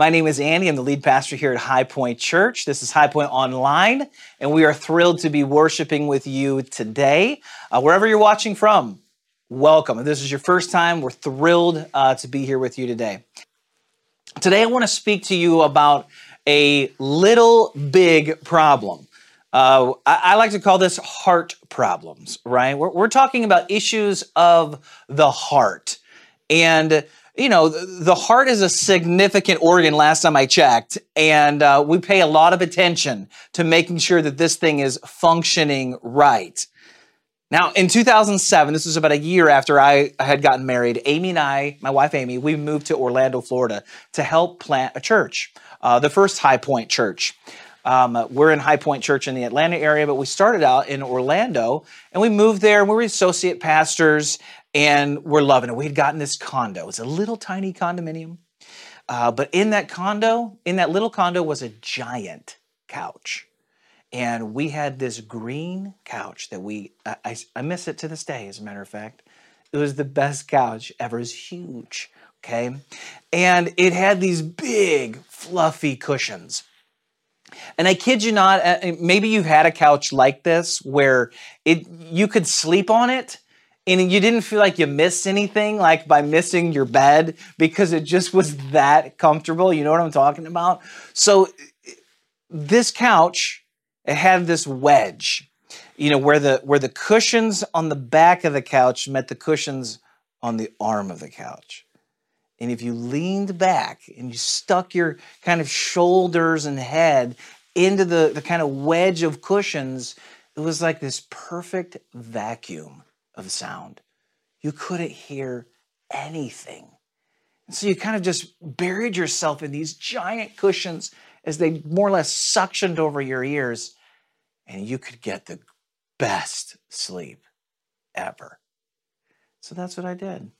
My name is Andy. I'm the lead pastor here at High Point Church. This is High Point Online, and we are thrilled to be worshiping with you today. Uh, wherever you're watching from, welcome. If this is your first time, we're thrilled uh, to be here with you today. Today, I want to speak to you about a little big problem. Uh, I, I, like to call this heart problems, right? We're, we're talking about issues of the heart. And you know, the heart is a significant organ last time I checked, and uh, we pay a lot of attention to making sure that this thing is functioning right. Now, in 2007, this was about a year after I had gotten married, Amy and I, my wife Amy, we moved to Orlando, Florida to help plant a church, uh, the first High Point Church. Um, we're in High Point Church in the Atlanta area, but we started out in Orlando and we moved there. We were associate pastors and we're loving it. We had gotten this condo. It's a little tiny condominium. Uh, but in that condo, in that little condo, was a giant couch. And we had this green couch that we, I, I, I miss it to this day, as a matter of fact. It was the best couch ever. It was huge, okay? And it had these big, fluffy cushions. And I kid you not, uh, maybe you've had a couch like this where it you could sleep on it and you didn't feel like you missed anything like by missing your bed because it just was that comfortable. You know what i'm talking about? So this couch it had this wedge you know where the where the cushions on the back of the couch met the cushions on the arm of the couch and if you leaned back and you stuck your kind of shoulders and head into the, the kind of wedge of cushions it was like this perfect vacuum of sound. You couldn't hear anything. And so you kind of just buried yourself in these giant cushions as they more or less suctioned over your ears, and you could get the best sleep ever. So that's what I did.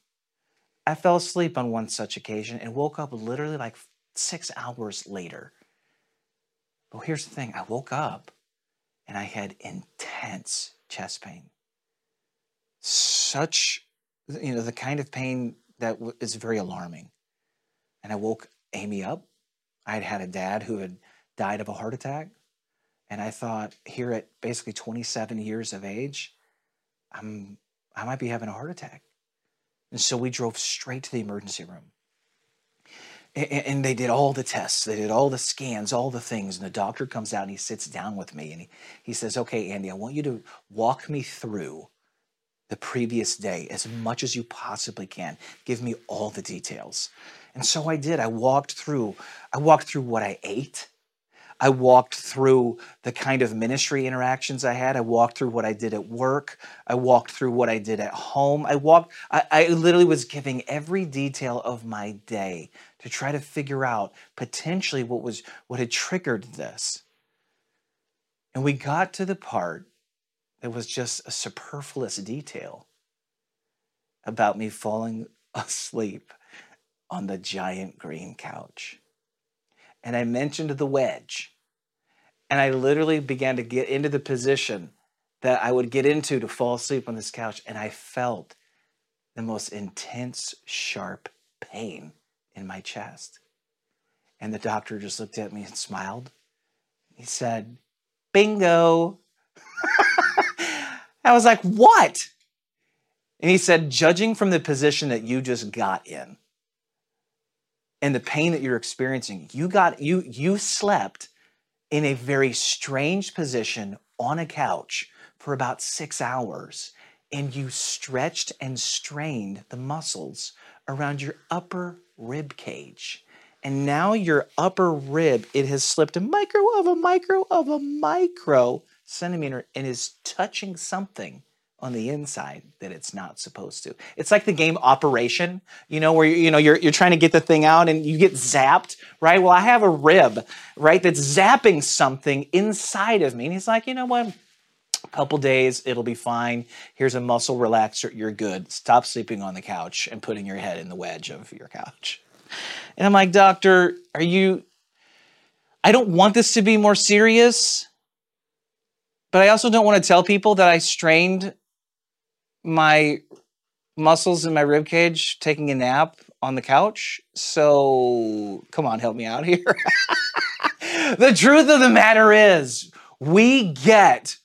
I fell asleep on one such occasion and woke up literally like six hours later. But here's the thing I woke up and I had intense chest pain such, you know, the kind of pain that is very alarming. And I woke Amy up. I had had a dad who had died of a heart attack. And I thought, here at basically 27 years of age, I'm, I might be having a heart attack. And so we drove straight to the emergency room. And they did all the tests, they did all the scans, all the things. And the doctor comes out and he sits down with me and he, he says, Okay, Andy, I want you to walk me through the previous day as much as you possibly can. Give me all the details. And so I did. I walked through. I walked through what I ate. I walked through the kind of ministry interactions I had. I walked through what I did at work. I walked through what I did at home. I walked, I, I literally was giving every detail of my day to try to figure out potentially what was what had triggered this. And we got to the part that was just a superfluous detail about me falling asleep on the giant green couch. And I mentioned the wedge. And I literally began to get into the position that I would get into to fall asleep on this couch. And I felt the most intense, sharp pain in my chest. And the doctor just looked at me and smiled. He said, Bingo. I was like, what? And he said, judging from the position that you just got in and the pain that you're experiencing, you got you you slept in a very strange position on a couch for about six hours, and you stretched and strained the muscles around your upper rib cage. And now your upper rib, it has slipped a micro of a micro of a micro centimeter and is touching something on the inside that it's not supposed to. It's like the game Operation, you know, where you know you're you're trying to get the thing out and you get zapped, right? Well, I have a rib, right, that's zapping something inside of me. And he's like, you know what? A couple days, it'll be fine. Here's a muscle relaxer, you're good. Stop sleeping on the couch and putting your head in the wedge of your couch. And I'm like, doctor, are you I don't want this to be more serious but I also don't want to tell people that I strained my muscles in my rib cage taking a nap on the couch. So come on, help me out here. the truth of the matter is, we get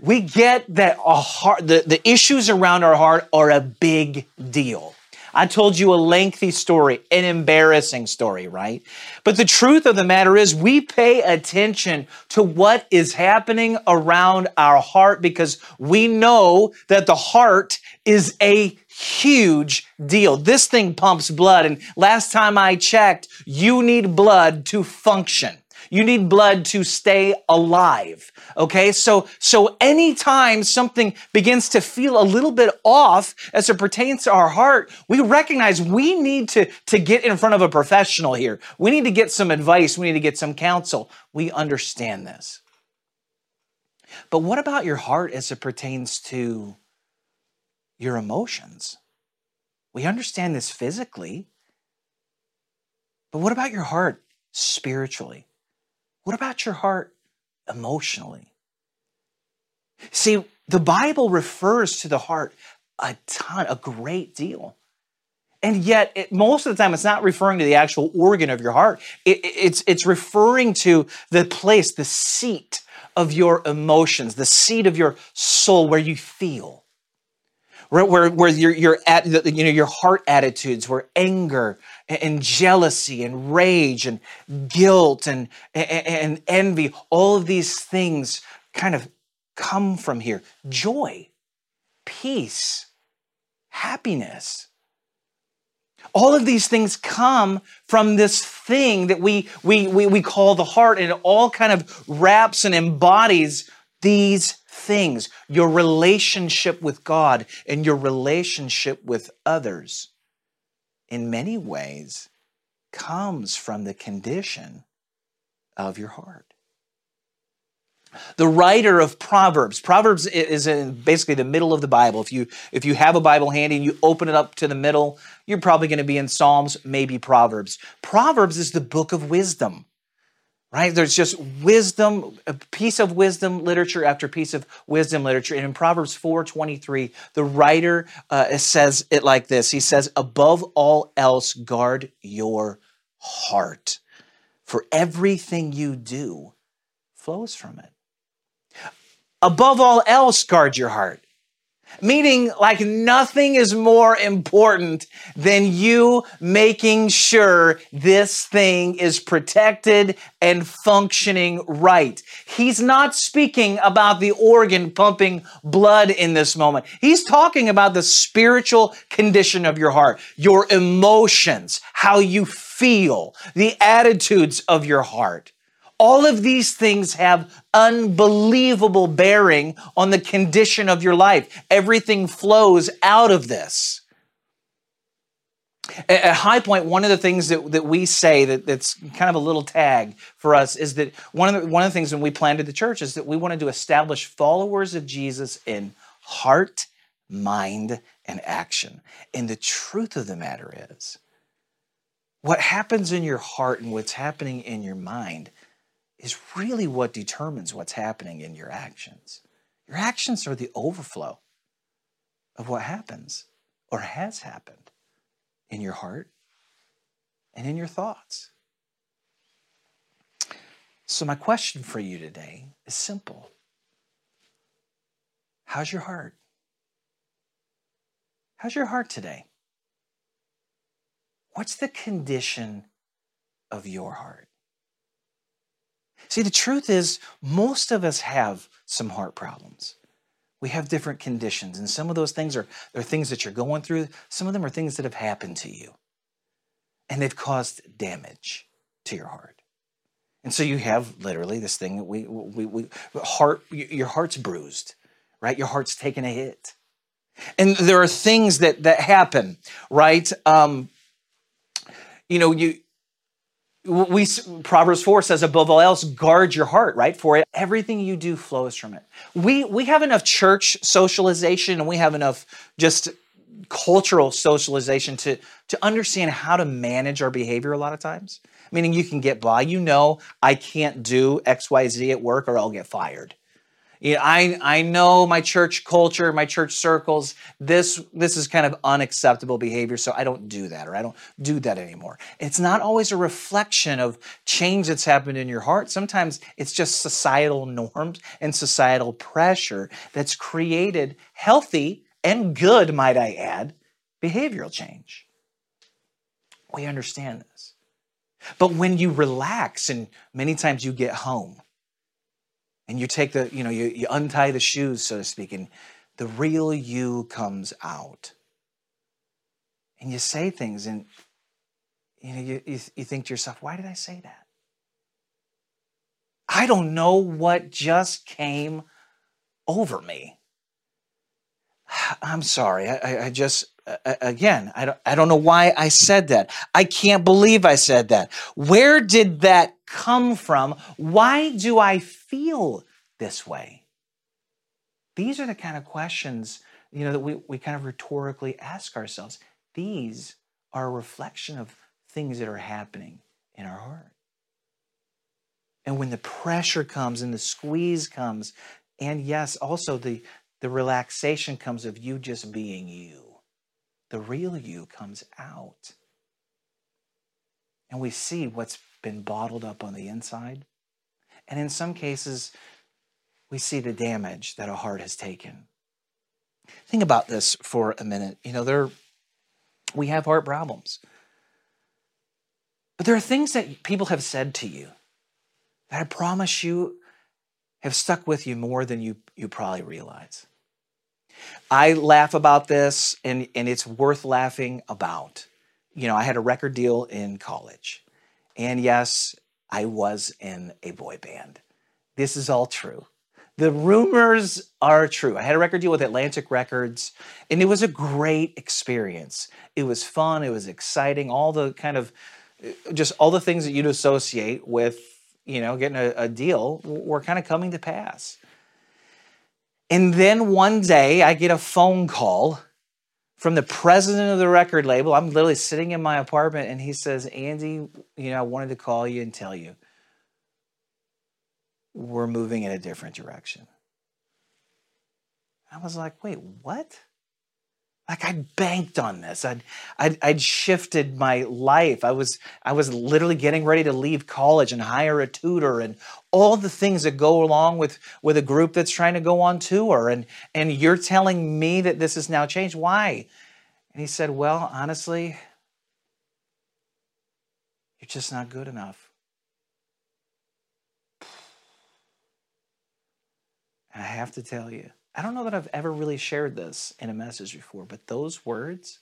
we get that a heart, the, the issues around our heart are a big deal. I told you a lengthy story, an embarrassing story, right? But the truth of the matter is, we pay attention to what is happening around our heart because we know that the heart is a huge deal. This thing pumps blood. And last time I checked, you need blood to function. You need blood to stay alive. Okay. So, so anytime something begins to feel a little bit off as it pertains to our heart, we recognize we need to, to get in front of a professional here. We need to get some advice. We need to get some counsel. We understand this. But what about your heart as it pertains to your emotions? We understand this physically, but what about your heart spiritually? What about your heart emotionally? See, the Bible refers to the heart a ton, a great deal. And yet, it, most of the time, it's not referring to the actual organ of your heart. It, it's, it's referring to the place, the seat of your emotions, the seat of your soul where you feel where, where, where your, your, you know, your heart attitudes where anger and jealousy and rage and guilt and, and envy. All of these things kind of come from here. Joy, peace, happiness. All of these things come from this thing that we, we, we, we call the heart, and it all kind of wraps and embodies these things your relationship with God and your relationship with others, in many ways, comes from the condition of your heart. The writer of Proverbs, Proverbs is in basically the middle of the Bible. If you if you have a Bible handy and you open it up to the middle, you're probably going to be in Psalms, maybe Proverbs. Proverbs is the book of wisdom right? There's just wisdom, a piece of wisdom literature after piece of wisdom literature. And in Proverbs 4:23, the writer uh, says it like this. He says, "Above all else, guard your heart, for everything you do flows from it." Above all else, guard your heart. Meaning, like nothing is more important than you making sure this thing is protected and functioning right. He's not speaking about the organ pumping blood in this moment. He's talking about the spiritual condition of your heart, your emotions, how you feel, the attitudes of your heart. All of these things have unbelievable bearing on the condition of your life. Everything flows out of this. At High Point, one of the things that, that we say that, that's kind of a little tag for us is that one of, the, one of the things when we planted the church is that we wanted to establish followers of Jesus in heart, mind, and action. And the truth of the matter is, what happens in your heart and what's happening in your mind is really what determines what's happening in your actions. Your actions are the overflow of what happens or has happened in your heart and in your thoughts. So, my question for you today is simple How's your heart? How's your heart today? What's the condition of your heart? See, the truth is, most of us have some heart problems. We have different conditions, and some of those things are, are things that you're going through. Some of them are things that have happened to you, and they've caused damage to your heart. And so you have literally this thing that we, we, we heart, your heart's bruised, right? Your heart's taken a hit. And there are things that, that happen, right? Um, you know, you, we proverbs 4 says above all else guard your heart right? For it everything you do flows from it. We we have enough church socialization and we have enough just cultural socialization to to understand how to manage our behavior a lot of times. Meaning you can get by you know i can't do xyz at work or i'll get fired I, I know my church culture, my church circles, this, this is kind of unacceptable behavior, so I don't do that or I don't do that anymore. It's not always a reflection of change that's happened in your heart. Sometimes it's just societal norms and societal pressure that's created healthy and good, might I add, behavioral change. We understand this. But when you relax and many times you get home and you take the, you know, you, you untie the shoes, so to speak, and the real you comes out. And you say things and you know, you, you, you think to yourself, why did I say that? I don't know what just came over me. I'm sorry. I, I just, again, I don't, I don't know why I said that. I can't believe I said that. Where did that come from? Why do I feel this way? These are the kind of questions, you know, that we, we kind of rhetorically ask ourselves. These are a reflection of things that are happening in our heart. And when the pressure comes and the squeeze comes, and yes, also the, the relaxation comes of you just being you, the real you comes out. And we see what's been bottled up on the inside. And in some cases, we see the damage that a heart has taken. Think about this for a minute. You know, there we have heart problems. But there are things that people have said to you that I promise you have stuck with you more than you, you probably realize. I laugh about this, and, and it's worth laughing about. You know, I had a record deal in college. And yes, I was in a boy band. This is all true. The rumors are true. I had a record deal with Atlantic Records, and it was a great experience. It was fun, it was exciting, all the kind of just all the things that you'd associate with you know, getting a, a deal were kind of coming to pass. And then one day I get a phone call from the president of the record label. I'm literally sitting in my apartment and he says, Andy, you know, I wanted to call you and tell you we're moving in a different direction. I was like, wait, what? Like I banked on this. I'd, I'd, I'd shifted my life. I was I was literally getting ready to leave college and hire a tutor and all the things that go along with with a group that's trying to go on tour. And and you're telling me that this has now changed. Why? And he said, Well, honestly, you're just not good enough. And I have to tell you, I don't know that I've ever really shared this in a message before, but those words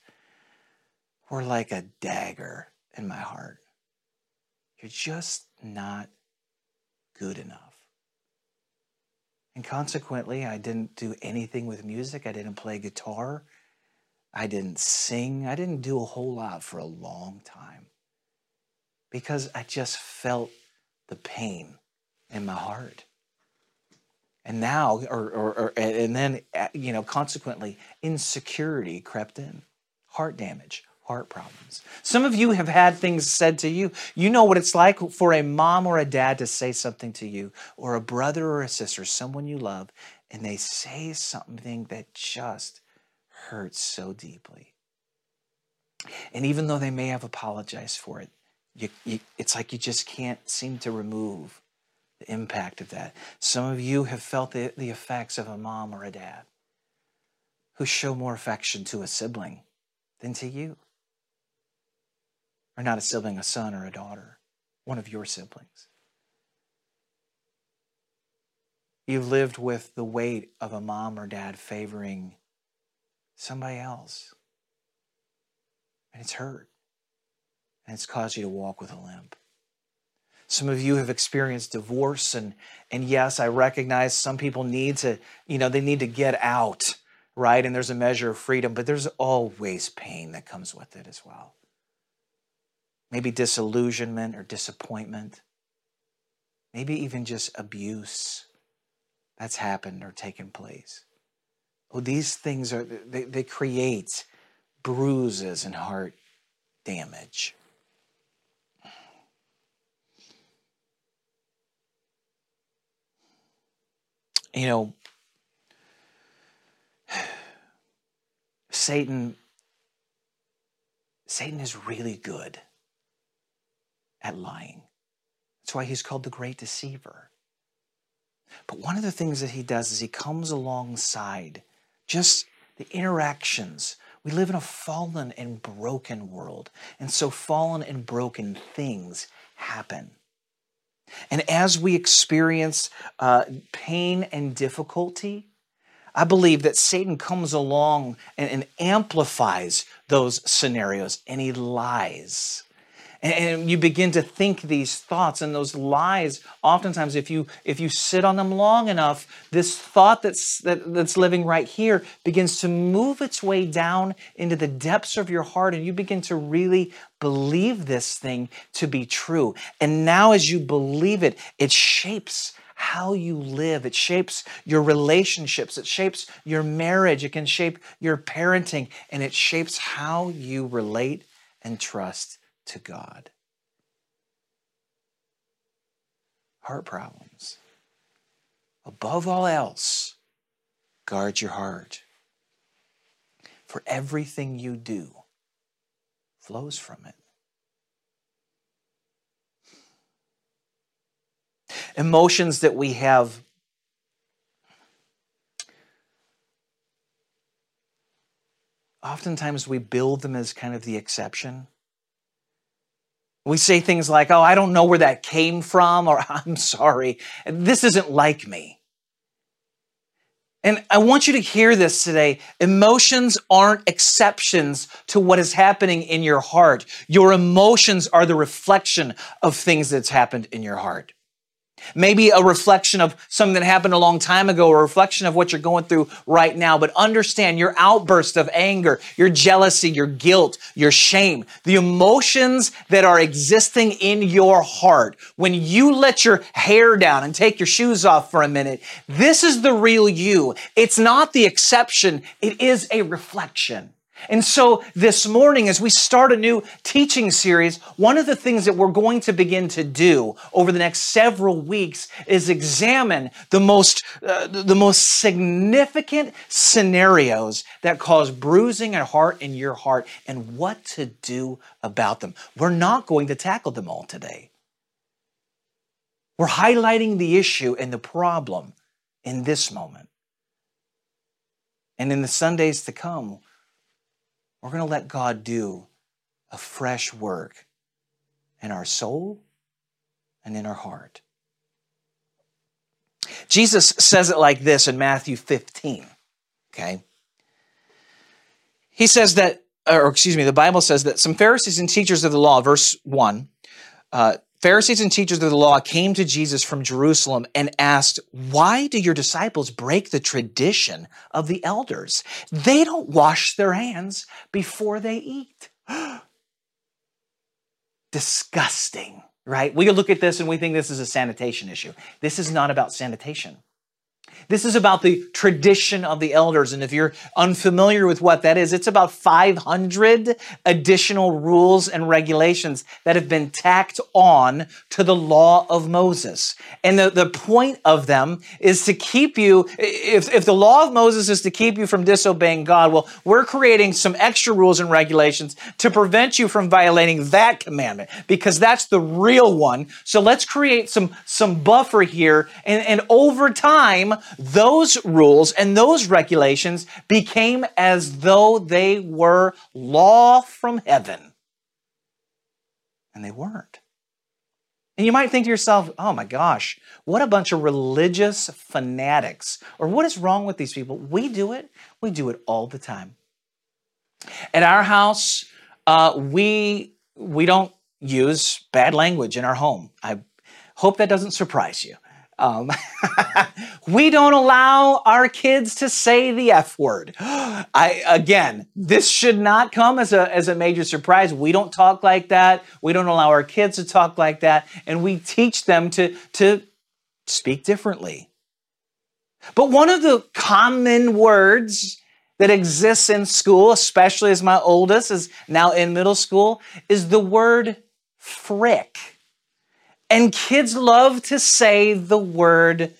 were like a dagger in my heart. You're just not good enough. And consequently, I didn't do anything with music. I didn't play guitar. I didn't sing. I didn't do a whole lot for a long time because I just felt the pain in my heart and now or, or, or, and then uh, you know consequently insecurity crept in. Heart damage heart problems. Some of you have had things said to you. You know what it's like for a mom or a dad to say something to you or a brother or a sister someone you love and they say something that just hurts so deeply. And even though they may have apologized for it you, you, it's like you just can't seem to remove the impact of that. Some of you have felt the, the effects of a mom or a dad who show more affection to a sibling than to you. Or not a sibling, a son or a daughter, one of your siblings. You've lived with the weight of a mom or dad favoring somebody else. And it's hurt. And it's caused you to walk with a limp. Some of you have experienced divorce, and, and yes, I recognize some people need to, you know, they need to get out, right? And there's a measure of freedom, but there's always pain that comes with it as well. Maybe disillusionment or disappointment, maybe even just abuse that's happened or taken place. Well, these things are, they, they create bruises and heart damage. You know, Satan Satan is really good at lying. That's why he's called the great deceiver. But one of the things that he does is he comes alongside just the interactions. We live in a fallen and broken world. And so fallen and broken things happen. And as we experience uh, pain and difficulty, I believe that Satan comes along and, and amplifies those scenarios and he lies and you begin to think these thoughts and those lies oftentimes if you if you sit on them long enough this thought that's that, that's living right here begins to move its way down into the depths of your heart and you begin to really believe this thing to be true and now as you believe it it shapes how you live. It shapes your relationships. It shapes your marriage. It can shape your parenting, and it shapes how you relate and trust to God. Heart problems. Above all else, guard your heart. For everything you do flows from it. Emotions that we have oftentimes we build them as kind of the exception. We say things like, oh, I don't know where that came from, or I'm sorry, this isn't like me. And I want you to hear this today. Emotions aren't exceptions to what is happening in your heart. Your emotions are the reflection of things that's happened in your heart. Maybe a reflection of something that happened a long time ago, a reflection of what you're going through right now. But understand your outburst of anger, your jealousy, your guilt, your shame, the emotions that are existing in your heart. When you let your hair down and take your shoes off for a minute, this is the real you. It's not the exception. It is a reflection. And so this morning, as we start a new teaching series, one of the things that we're going to begin to do over the next several weeks is examine the most, uh, the most significant scenarios that cause bruising and heart in your heart and what to do about them. We're not going to tackle them all today. We're highlighting the issue and the problem in this moment. And in the Sundays to come, we're going to let God do a fresh work in our soul and in our heart. Jesus says it like this in Matthew 15, okay? He says that, or excuse me, the Bible says that some Pharisees and teachers of the law, verse 1, uh, Pharisees and teachers of the law came to Jesus from Jerusalem and asked, Why do your disciples break the tradition of the elders? They don't wash their hands before they eat. Disgusting, right? We look at this and we think this is a sanitation issue. This is not about sanitation. This is about the tradition of the elders. And if you're unfamiliar with what that is, it's about 500 additional rules and regulations that have been tacked on to the law of Moses. And the, the point of them is to keep you, if, if the law of Moses is to keep you from disobeying God, well, we're creating some extra rules and regulations to prevent you from violating that commandment because that's the real one. So let's create some, some buffer here. And, and over time, those rules and those regulations became as though they were law from heaven. And they weren't. And you might think to yourself, oh my gosh, what a bunch of religious fanatics. Or what is wrong with these people? We do it. We do it all the time. At our house, uh, we, we don't use bad language in our home. I hope that doesn't surprise you. Um, we don't allow our kids to say the F word. I, again, this should not come as a, as a major surprise. We don't talk like that. We don't allow our kids to talk like that. And we teach them to, to speak differently. But one of the common words that exists in school, especially as my oldest is now in middle school, is the word frick. And kids love to say the word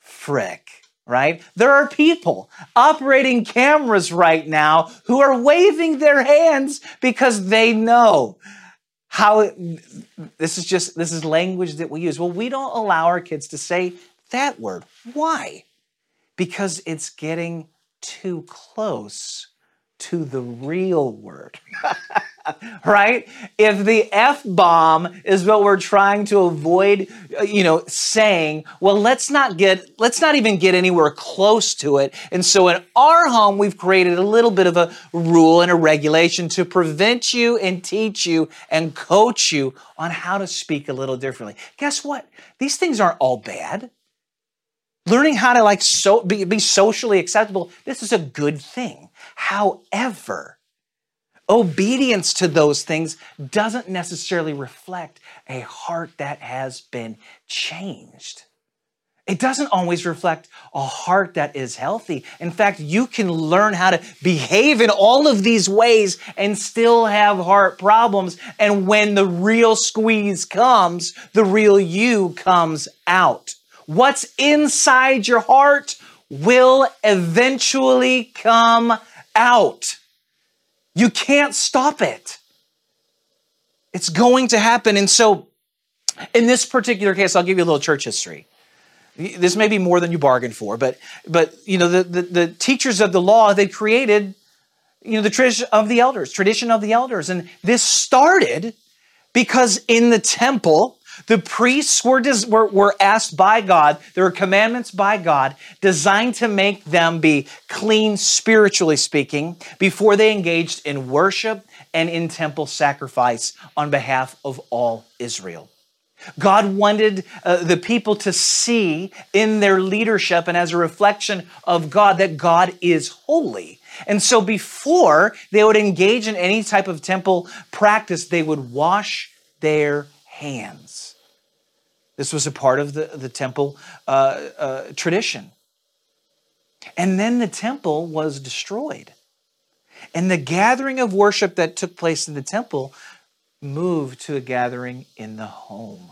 frick. right? There are people operating cameras right now who are waving their hands because they know how this is just this is language that we use. Well, we don't allow our kids to say that word. Why? Because it's getting too close to the real word. right? If the F bomb is what we're trying to avoid, uh, you know, saying, well, let's not get, let's not even get anywhere close to it. And so in our home, we've created a little bit of a rule and a regulation to prevent you and teach you and coach you on how to speak a little differently. Guess what? These things aren't all bad. Learning how to like so be, be socially acceptable, this is a good thing. However, Obedience to those things doesn't necessarily reflect a heart that has been changed. It doesn't always reflect a heart that is healthy. In fact, you can learn how to behave in all of these ways and still have heart problems. And when the real squeeze comes, the real you comes out. What's inside your heart will eventually come out. You can't stop it. It's going to happen. And so, in this particular case, I'll give you a little church history. This may be more than you bargained for, but but you know the, the, the teachers of the law they created you know the tradition of the elders, tradition of the elders, and this started because in the temple the priests were, were, were asked by God, there were commandments by God designed to make them be clean, spiritually speaking, before they engaged in worship and in temple sacrifice on behalf of all Israel. God wanted uh, the people to see in their leadership and as a reflection of God that God is holy. And so before they would engage in any type of temple practice, they would wash their hands. This was a part of the, the temple uh, uh, tradition. And then the temple was destroyed. And the gathering of worship that took place in the temple moved to a gathering in the home.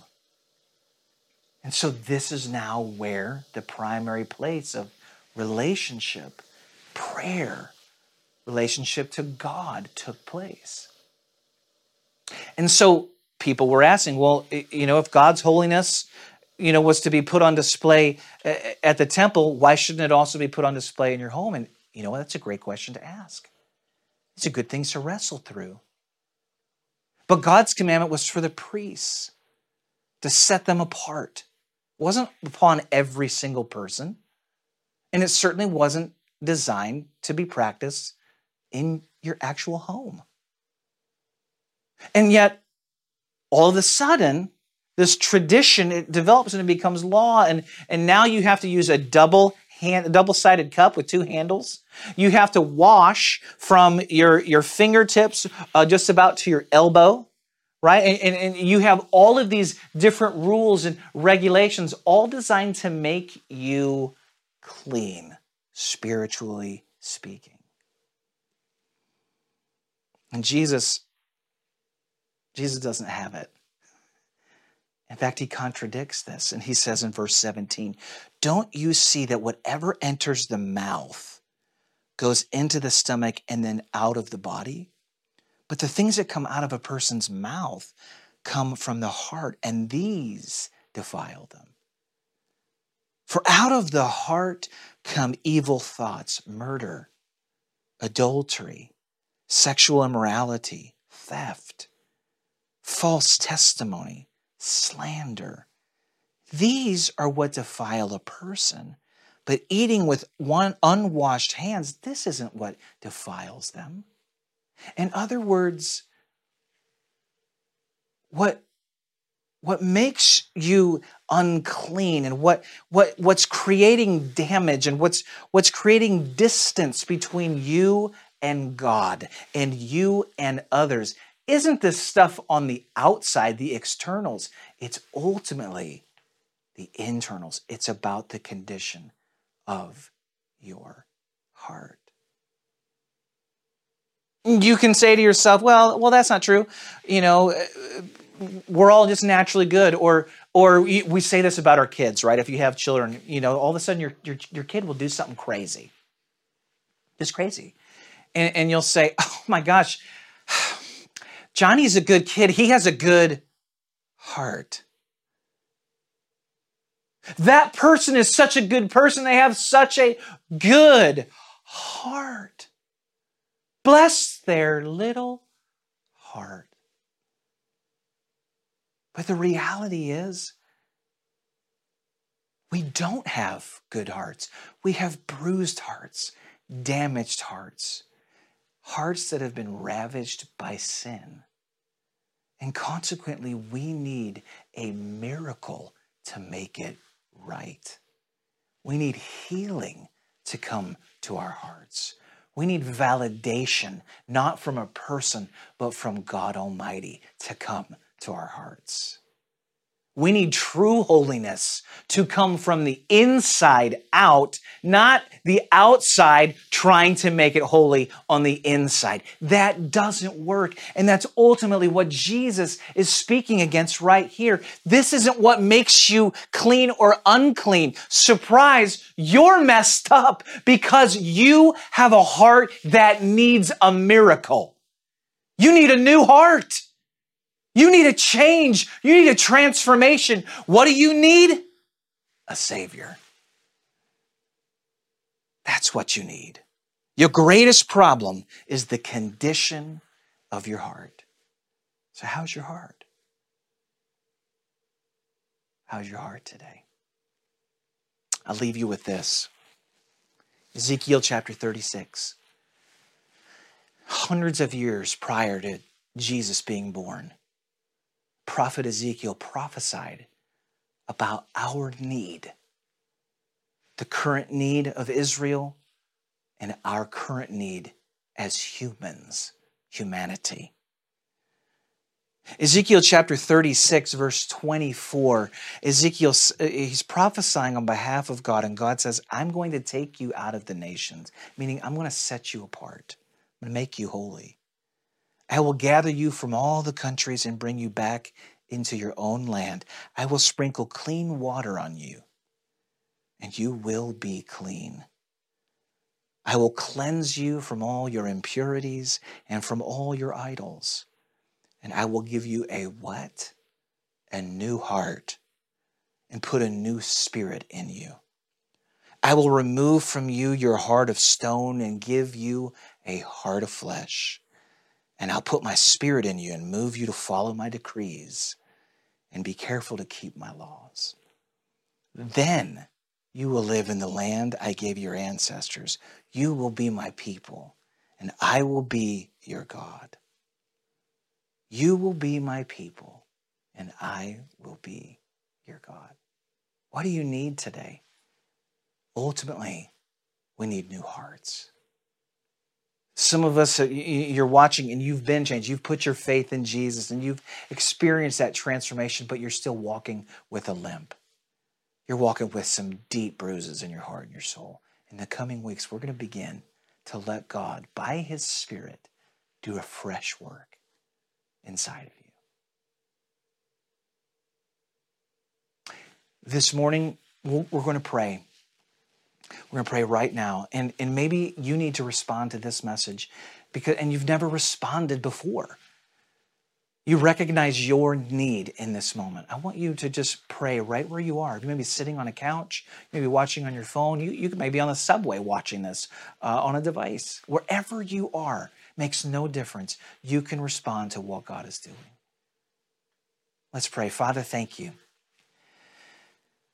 And so this is now where the primary place of relationship, prayer, relationship to God took place. And so people were asking, well, you know, if God's holiness, you know, was to be put on display at the temple, why shouldn't it also be put on display in your home? And you know, that's a great question to ask. It's a good thing to wrestle through. But God's commandment was for the priests to set them apart. It wasn't upon every single person, and it certainly wasn't designed to be practiced in your actual home. And yet, all of a sudden, this tradition it develops and it becomes law, and, and now you have to use a double hand, a double-sided cup with two handles. You have to wash from your, your fingertips uh, just about to your elbow, right? And, and, and you have all of these different rules and regulations, all designed to make you clean, spiritually speaking. And Jesus Jesus doesn't have it. In fact, he contradicts this, and he says in verse 17, Don't you see that whatever enters the mouth goes into the stomach and then out of the body? But the things that come out of a person's mouth come from the heart, and these defile them. For out of the heart come evil thoughts, murder, adultery, sexual immorality, theft false testimony, slander. These are what defile a person. But eating with one unwashed hands, this isn't what defiles them. In other words, what what makes you unclean and what, what, what's creating damage and what's, what's creating distance between you and God and you and others isn't this stuff on the outside, the externals. It's ultimately the internals. It's about the condition of your heart. You can say to yourself, well, well, that's not true. You know, we're all just naturally good, or Or we say this about our kids, right? If you have children, you know, all of a sudden your, your, your kid will do something crazy. Just crazy. And, and you'll say, oh my gosh, Johnny's a good kid. He has a good heart. That person is such a good person. They have such a good heart. Bless their little heart. But the reality is, we don't have good hearts. We have bruised hearts, damaged hearts, hearts that have been ravaged by sin. And consequently, we need a miracle to make it right. We need healing to come to our hearts. We need validation, not from a person, but from God Almighty to come to our hearts. We need true holiness to come from the inside out, not the outside trying to make it holy on the inside. That doesn't work. And that's ultimately what Jesus is speaking against right here. This isn't what makes you clean or unclean. Surprise, you're messed up because you have a heart that needs a miracle. You need a new heart. You need a change. You need a transformation. What do you need? A Savior. That's what you need. Your greatest problem is the condition of your heart. So, how's your heart? How's your heart today? I'll leave you with this Ezekiel chapter 36. Hundreds of years prior to Jesus being born, prophet Ezekiel prophesied about our need, the current need of Israel, and our current need as humans, humanity. Ezekiel chapter 36, verse 24, Ezekiel, uh, he's prophesying on behalf of God, and God says, I'm going to take you out of the nations, meaning I'm going to set you apart. I'm going to make you holy. I will gather you from all the countries and bring you back into your own land. I will sprinkle clean water on you, and you will be clean. I will cleanse you from all your impurities and from all your idols. And I will give you a what? A new heart and put a new spirit in you. I will remove from you your heart of stone and give you a heart of flesh and I'll put my spirit in you and move you to follow my decrees and be careful to keep my laws. Then you will live in the land I gave your ancestors. You will be my people, and I will be your God. You will be my people, and I will be your God. What do you need today? Ultimately, we need new hearts. Some of us, uh, you're watching and you've been changed. You've put your faith in Jesus and you've experienced that transformation, but you're still walking with a limp. You're walking with some deep bruises in your heart and your soul. In the coming weeks, we're going to begin to let God, by His Spirit, do a fresh work inside of you. This morning, we're going to pray. We're going to pray right now. And, and maybe you need to respond to this message because and you've never responded before. You recognize your need in this moment. I want you to just pray right where you are. You may be sitting on a couch, you may be watching on your phone, you, you may be on the subway watching this uh, on a device. Wherever you are, makes no difference. You can respond to what God is doing. Let's pray. Father, thank you.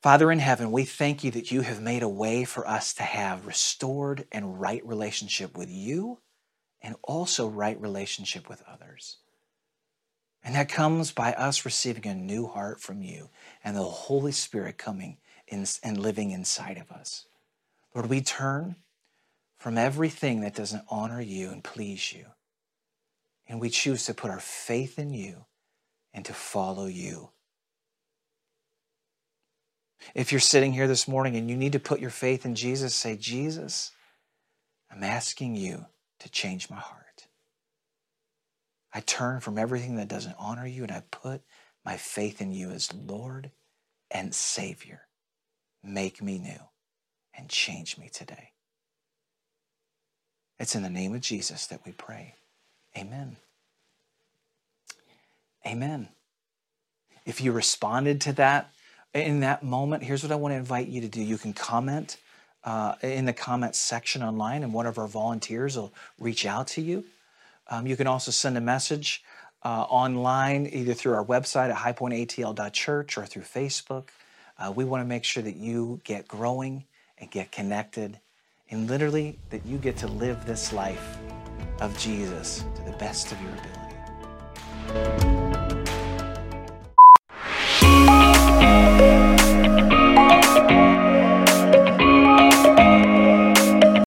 Father in heaven, we thank you that you have made a way for us to have restored and right relationship with you and also right relationship with others. And that comes by us receiving a new heart from you and the Holy Spirit coming in, and living inside of us. Lord, we turn from everything that doesn't honor you and please you. And we choose to put our faith in you and to follow you if you're sitting here this morning and you need to put your faith in Jesus, say, Jesus, I'm asking you to change my heart. I turn from everything that doesn't honor you and I put my faith in you as Lord and Savior. Make me new and change me today. It's in the name of Jesus that we pray. Amen. Amen. If you responded to that in that moment, here's what I want to invite you to do. You can comment uh, in the comments section online, and one of our volunteers will reach out to you. Um, you can also send a message uh, online, either through our website at highpointatl.church or through Facebook. Uh, we want to make sure that you get growing and get connected, and literally that you get to live this life of Jesus to the best of your ability.